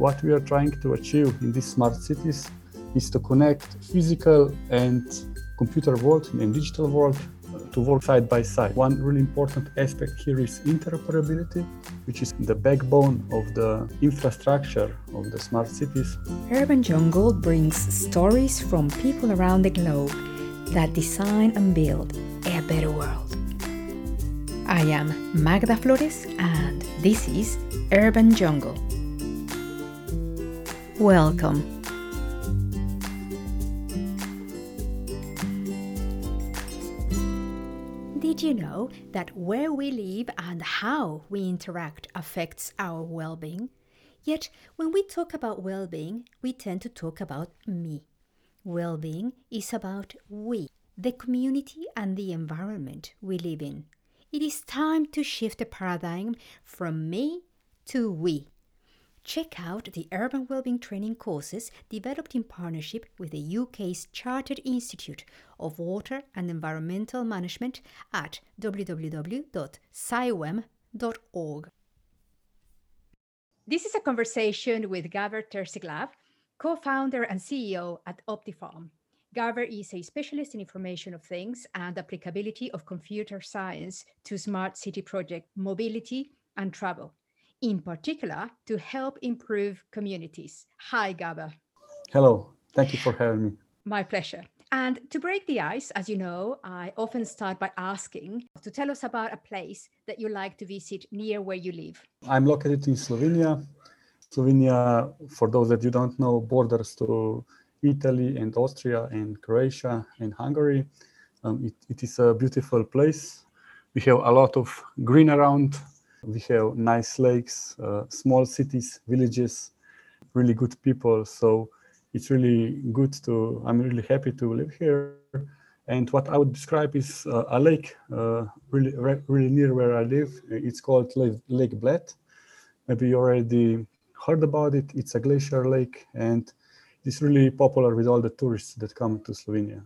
what we are trying to achieve in these smart cities is to connect physical and computer world and digital world to work side by side. One really important aspect here is interoperability, which is the backbone of the infrastructure of the smart cities. Urban Jungle brings stories from people around the globe that design and build a better world. I am Magda Flores, and this is Urban Jungle. Welcome. Did you know that where we live and how we interact affects our well being? Yet, when we talk about well being, we tend to talk about me. Well being is about we, the community and the environment we live in. It is time to shift the paradigm from me to we. Check out the Urban Wellbeing Training courses developed in partnership with the UK's Chartered Institute of Water and Environmental Management at www.ciwem.org. This is a conversation with Gaber Terseglav, co-founder and CEO at Optifarm. Gaber is a specialist in information of things and applicability of computer science to smart city project mobility and travel in particular to help improve communities. Hi, Gaber. Hello, thank you for having me. My pleasure. And to break the ice, as you know, I often start by asking to tell us about a place that you like to visit near where you live. I'm located in Slovenia. Slovenia, for those that you don't know, borders to Italy and Austria and Croatia and Hungary. Um, it, it is a beautiful place. We have a lot of green around, we have nice lakes, uh, small cities, villages, really good people. So it's really good to, I'm really happy to live here. And what I would describe is uh, a lake uh, really, really near where I live. It's called Lake, lake Bled. Maybe you already heard about it. It's a glacier lake and it's really popular with all the tourists that come to Slovenia.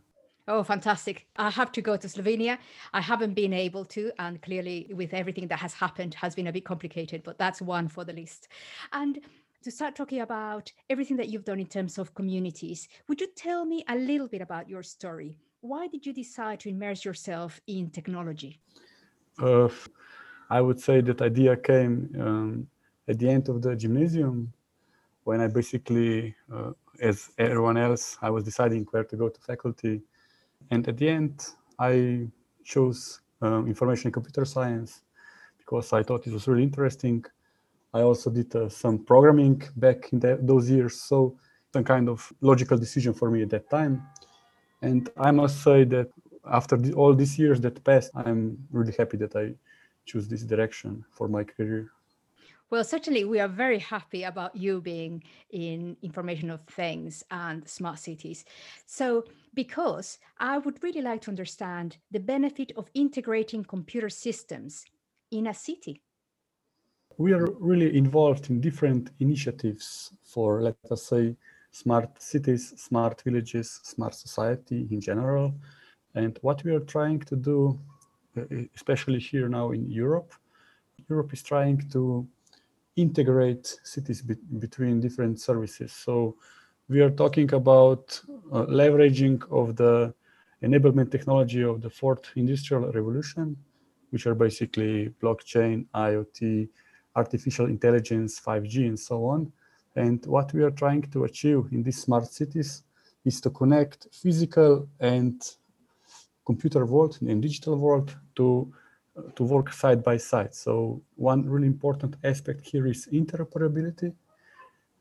Oh, fantastic. I have to go to Slovenia. I haven't been able to, and clearly, with everything that has happened, has been a bit complicated, but that's one for the list. And to start talking about everything that you've done in terms of communities, would you tell me a little bit about your story? Why did you decide to immerse yourself in technology? Uh, I would say that idea came um, at the end of the gymnasium when I basically, uh, as everyone else, I was deciding where to go to faculty and at the end, I chose um, information and computer science because I thought it was really interesting. I also did uh, some programming back in the, those years, so some kind of logical decision for me at that time. And I must say that after the, all these years that passed, I'm really happy that I choose this direction for my career. Well, certainly, we are very happy about you being in information of things and smart cities. So, because I would really like to understand the benefit of integrating computer systems in a city. We are really involved in different initiatives for, let us say, smart cities, smart villages, smart society in general. And what we are trying to do, especially here now in Europe, Europe is trying to integrate cities be between different services. So we are talking about uh, leveraging of the enablement technology of the fourth industrial revolution, which are basically blockchain, IoT, artificial intelligence, 5G, and so on. And what we are trying to achieve in these smart cities is to connect physical and computer world and digital world to to work side by side. So one really important aspect here is interoperability,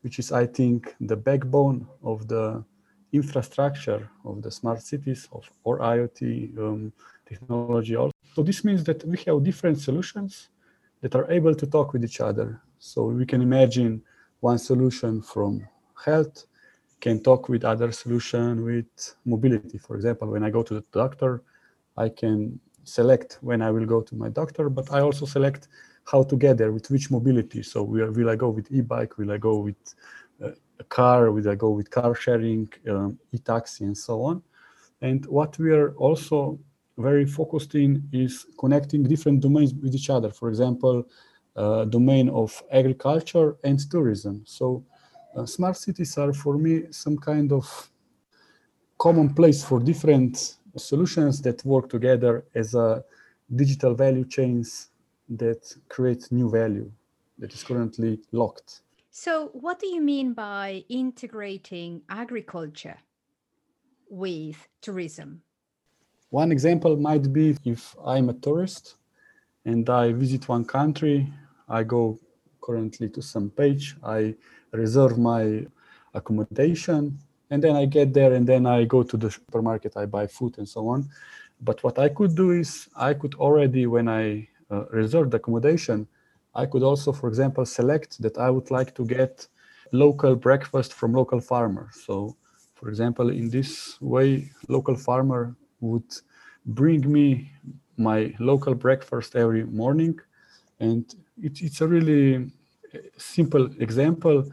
which is, I think, the backbone of the infrastructure of the smart cities of or IoT um, technology. Also. So this means that we have different solutions that are able to talk with each other. So we can imagine one solution from health can talk with other solution with mobility. For example, when I go to the doctor, I can select when I will go to my doctor, but I also select how to get there with which mobility. So will, will I go with e-bike? Will I go with uh, a car? Will I go with car sharing, um, e-taxi, and so on? And what we are also very focused in is connecting different domains with each other. For example, uh, domain of agriculture and tourism. So Uh, smart cities are for me some kind of common place for different solutions that work together as a digital value chains that create new value that is currently locked. So, what do you mean by integrating agriculture with tourism? One example might be if I'm a tourist and I visit one country, I go currently to some page, I reserve my accommodation, and then I get there and then I go to the supermarket, I buy food and so on. But what I could do is I could already, when I uh, reserve the accommodation, I could also, for example, select that I would like to get local breakfast from local farmer. So, for example, in this way, local farmer would bring me my local breakfast every morning. And it, it's a really simple example,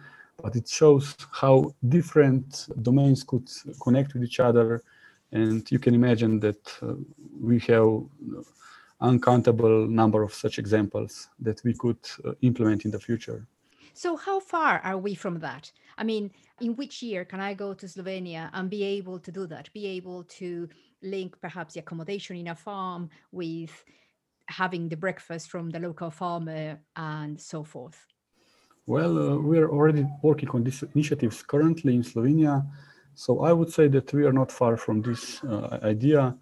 but it shows how different domains could connect with each other. And you can imagine that uh, we have uncountable number of such examples that we could uh, implement in the future. So, how far are we from that? I mean, in which year can I go to Slovenia and be able to do that? Be able to link perhaps the accommodation in a farm with having the breakfast from the local farmer and so forth? Well, uh, we're already working on these initiatives currently in Slovenia. So I would say that we are not far from this uh, idea,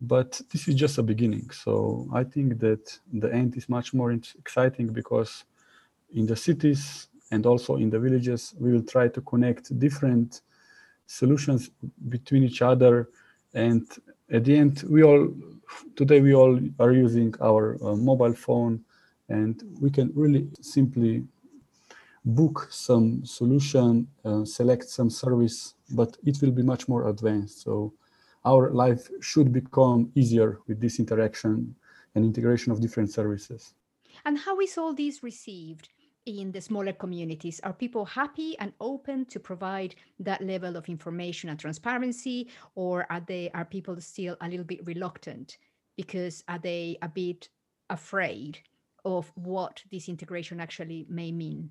but this is just a beginning. So I think that the end is much more exciting because in the cities and also in the villages, we will try to connect different solutions between each other and at the end we all today we all are using our uh, mobile phone and we can really simply book some solution uh, select some service but it will be much more advanced so our life should become easier with this interaction and integration of different services and how is all this received in the smaller communities? Are people happy and open to provide that level of information and transparency, or are they are people still a little bit reluctant because are they a bit afraid of what this integration actually may mean?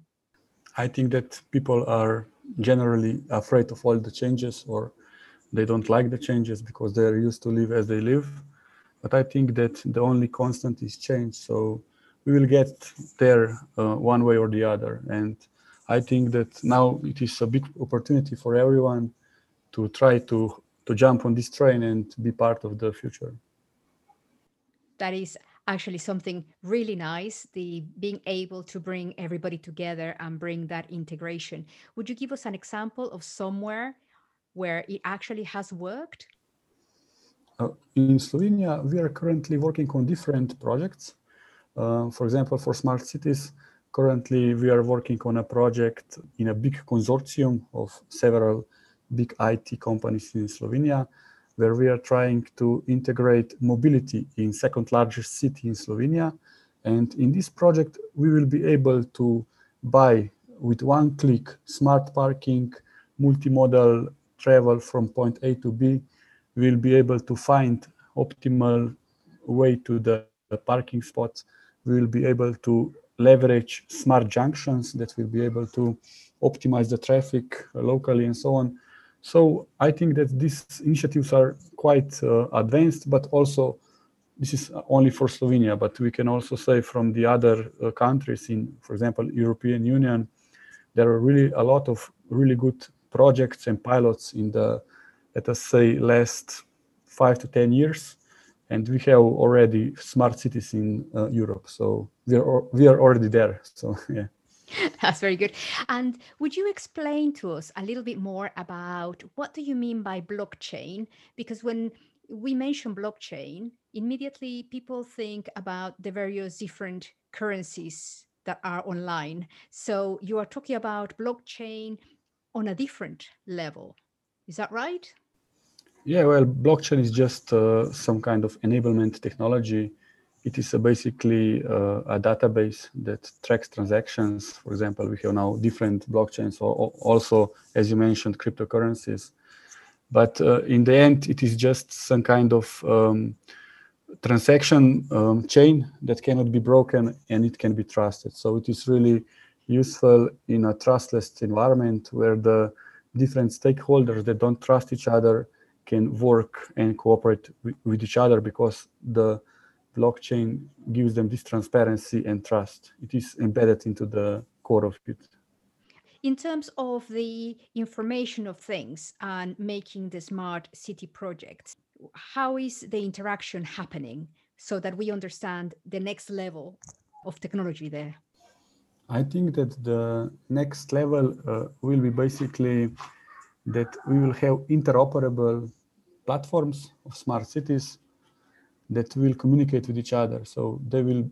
I think that people are generally afraid of all the changes or they don't like the changes because they're used to live as they live. But I think that the only constant is change. So we will get there uh, one way or the other. And I think that now it is a big opportunity for everyone to try to to jump on this train and be part of the future. That is actually something really nice the being able to bring everybody together and bring that integration. Would you give us an example of somewhere where it actually has worked? Uh, in slovenia we are currently working on different projects. Uh, for example, for smart cities, currently we are working on a project in a big consortium of several big IT companies in Slovenia, where we are trying to integrate mobility in second largest city in Slovenia. And in this project, we will be able to buy with one click smart parking, multimodal travel from point A to B. We will be able to find optimal way to the, the parking spots we will be able to leverage smart junctions that will be able to optimize the traffic locally and so on. So I think that these initiatives are quite uh, advanced, but also this is only for Slovenia, but we can also say from the other uh, countries in, for example, European Union, there are really a lot of really good projects and pilots in the, let us say, last five to 10 years and we have already smart cities in uh, Europe. So we are we are already there. So yeah. That's very good. And would you explain to us a little bit more about what do you mean by blockchain? Because when we mention blockchain, immediately people think about the various different currencies that are online. So you are talking about blockchain on a different level. Is that right? Yeah, well, blockchain is just uh, some kind of enablement technology. It is basically uh, a database that tracks transactions. For example, we have now different blockchains, or also, as you mentioned, cryptocurrencies. But uh, in the end, it is just some kind of um, transaction um, chain that cannot be broken and it can be trusted. So it is really useful in a trustless environment where the different stakeholders that don't trust each other can work and cooperate with each other because the blockchain gives them this transparency and trust. It is embedded into the core of it. In terms of the information of things and making the smart city projects, how is the interaction happening so that we understand the next level of technology there? I think that the next level uh, will be basically that we will have interoperable platforms of smart cities that will communicate with each other. So they will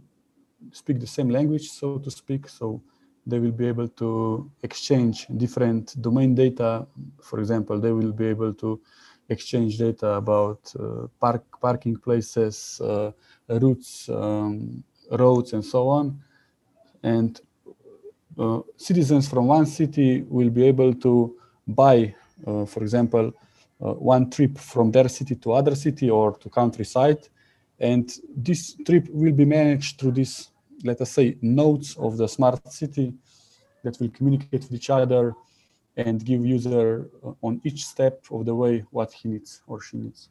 speak the same language, so to speak. So they will be able to exchange different domain data. For example, they will be able to exchange data about uh, park parking places, uh, routes, um, roads, and so on. And uh, citizens from one city will be able to buy, uh, for example, uh, one trip from their city to other city or to countryside. And this trip will be managed through this, let us say, nodes of the smart city that will communicate with each other and give user uh, on each step of the way what he needs or she needs.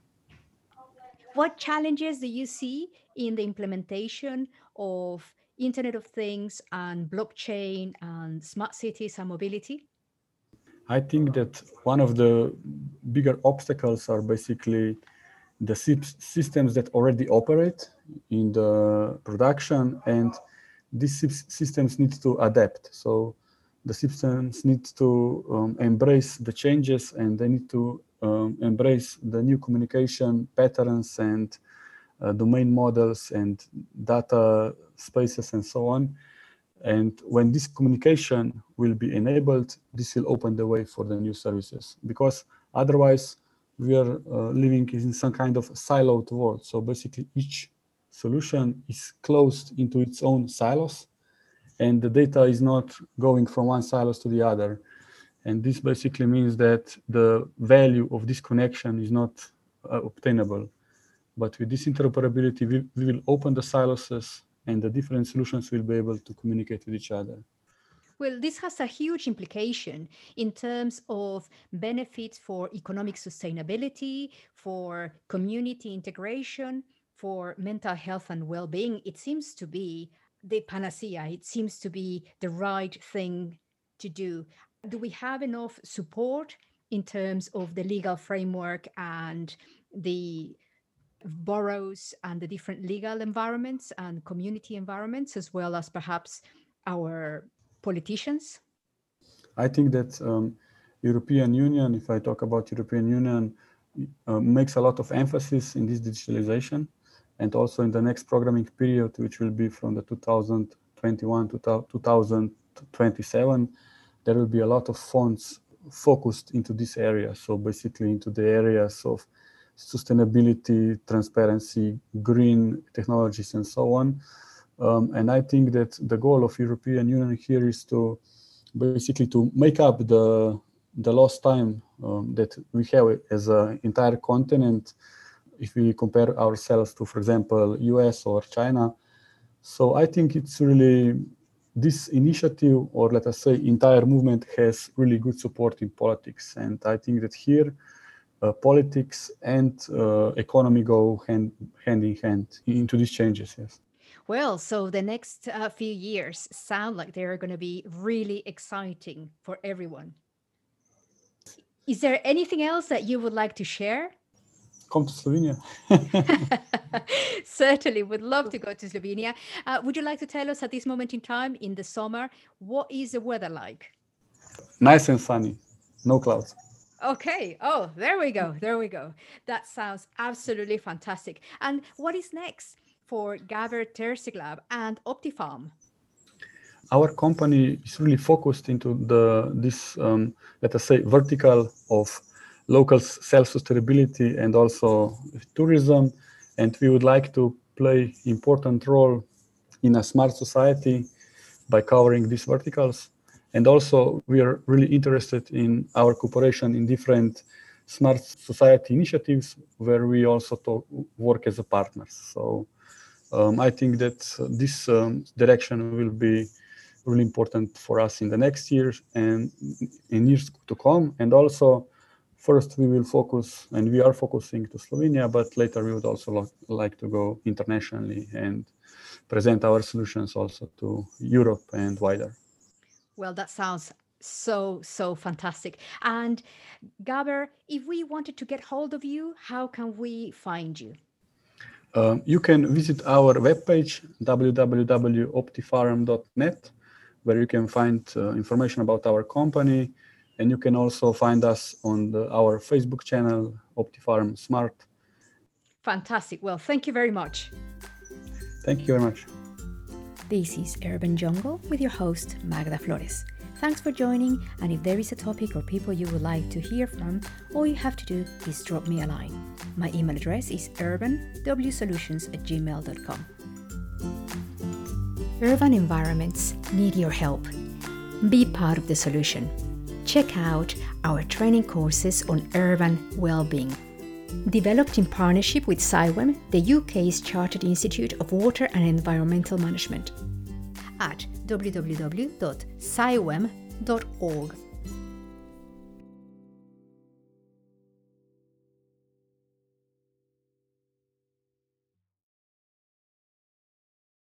What challenges do you see in the implementation of Internet of Things and blockchain and smart cities and mobility? I think that one of the bigger obstacles are basically the systems that already operate in the production and these systems need to adapt. So the systems need to um, embrace the changes and they need to um, embrace the new communication patterns and uh, domain models and data spaces and so on. And when this communication will be enabled, this will open the way for the new services because otherwise we are uh, living in some kind of siloed world. So basically each solution is closed into its own silos and the data is not going from one silos to the other. And this basically means that the value of this connection is not uh, obtainable. But with this interoperability, we, we will open the silos and the different solutions will be able to communicate with each other. Well, this has a huge implication in terms of benefits for economic sustainability, for community integration, for mental health and well being. It seems to be the panacea. It seems to be the right thing to do. Do we have enough support in terms of the legal framework and the boroughs and the different legal environments and community environments, as well as perhaps our politicians? I think that um, European Union, if I talk about European Union, uh, makes a lot of emphasis in this digitalization and also in the next programming period, which will be from the 2021 to 2027, there will be a lot of funds focused into this area. So basically into the areas of sustainability, transparency, green technologies, and so on. Um, and I think that the goal of European Union here is to basically to make up the the lost time um, that we have as an entire continent if we compare ourselves to, for example, US or China. So I think it's really this initiative, or let us say entire movement has really good support in politics. And I think that here uh, politics and uh, economy go hand, hand in hand into these changes, yes. Well, so the next uh, few years sound like they're going to be really exciting for everyone. Is there anything else that you would like to share? come to Slovenia. Certainly, would love to go to Slovenia. Uh, would you like to tell us at this moment in time, in the summer, what is the weather like? Nice and sunny, no clouds. Okay. Oh, there we go. There we go. That sounds absolutely fantastic. And what is next for Gaber Terseglav and Optifarm? Our company is really focused into the this um, let us say vertical of local self-sustainability and also tourism. And we would like to play important role in a smart society by covering these verticals. And also we are really interested in our cooperation in different smart society initiatives where we also talk, work as a partners. So um, I think that this um, direction will be really important for us in the next years and in years to come. And also, first we will focus, and we are focusing to Slovenia, but later we would also lo- like to go internationally and present our solutions also to Europe and wider. Well, that sounds so, so fantastic. And Gaber, if we wanted to get hold of you, how can we find you? Um, you can visit our webpage www.optifarm.net, where you can find uh, information about our company, and you can also find us on the, our Facebook channel, OptiFarm Smart. Fantastic. Well, thank you very much. Thank you very much. This is Urban Jungle with your host, Magda Flores. Thanks for joining, and if there is a topic or people you would like to hear from, all you have to do is drop me a line. My email address is urbanwsolutions at gmail.com. Urban environments need your help. Be part of the solution. Check out our training courses on urban well-being. Developed in partnership with CIWEM, the UK's Chartered Institute of Water and Environmental Management, at www.ciwem.org.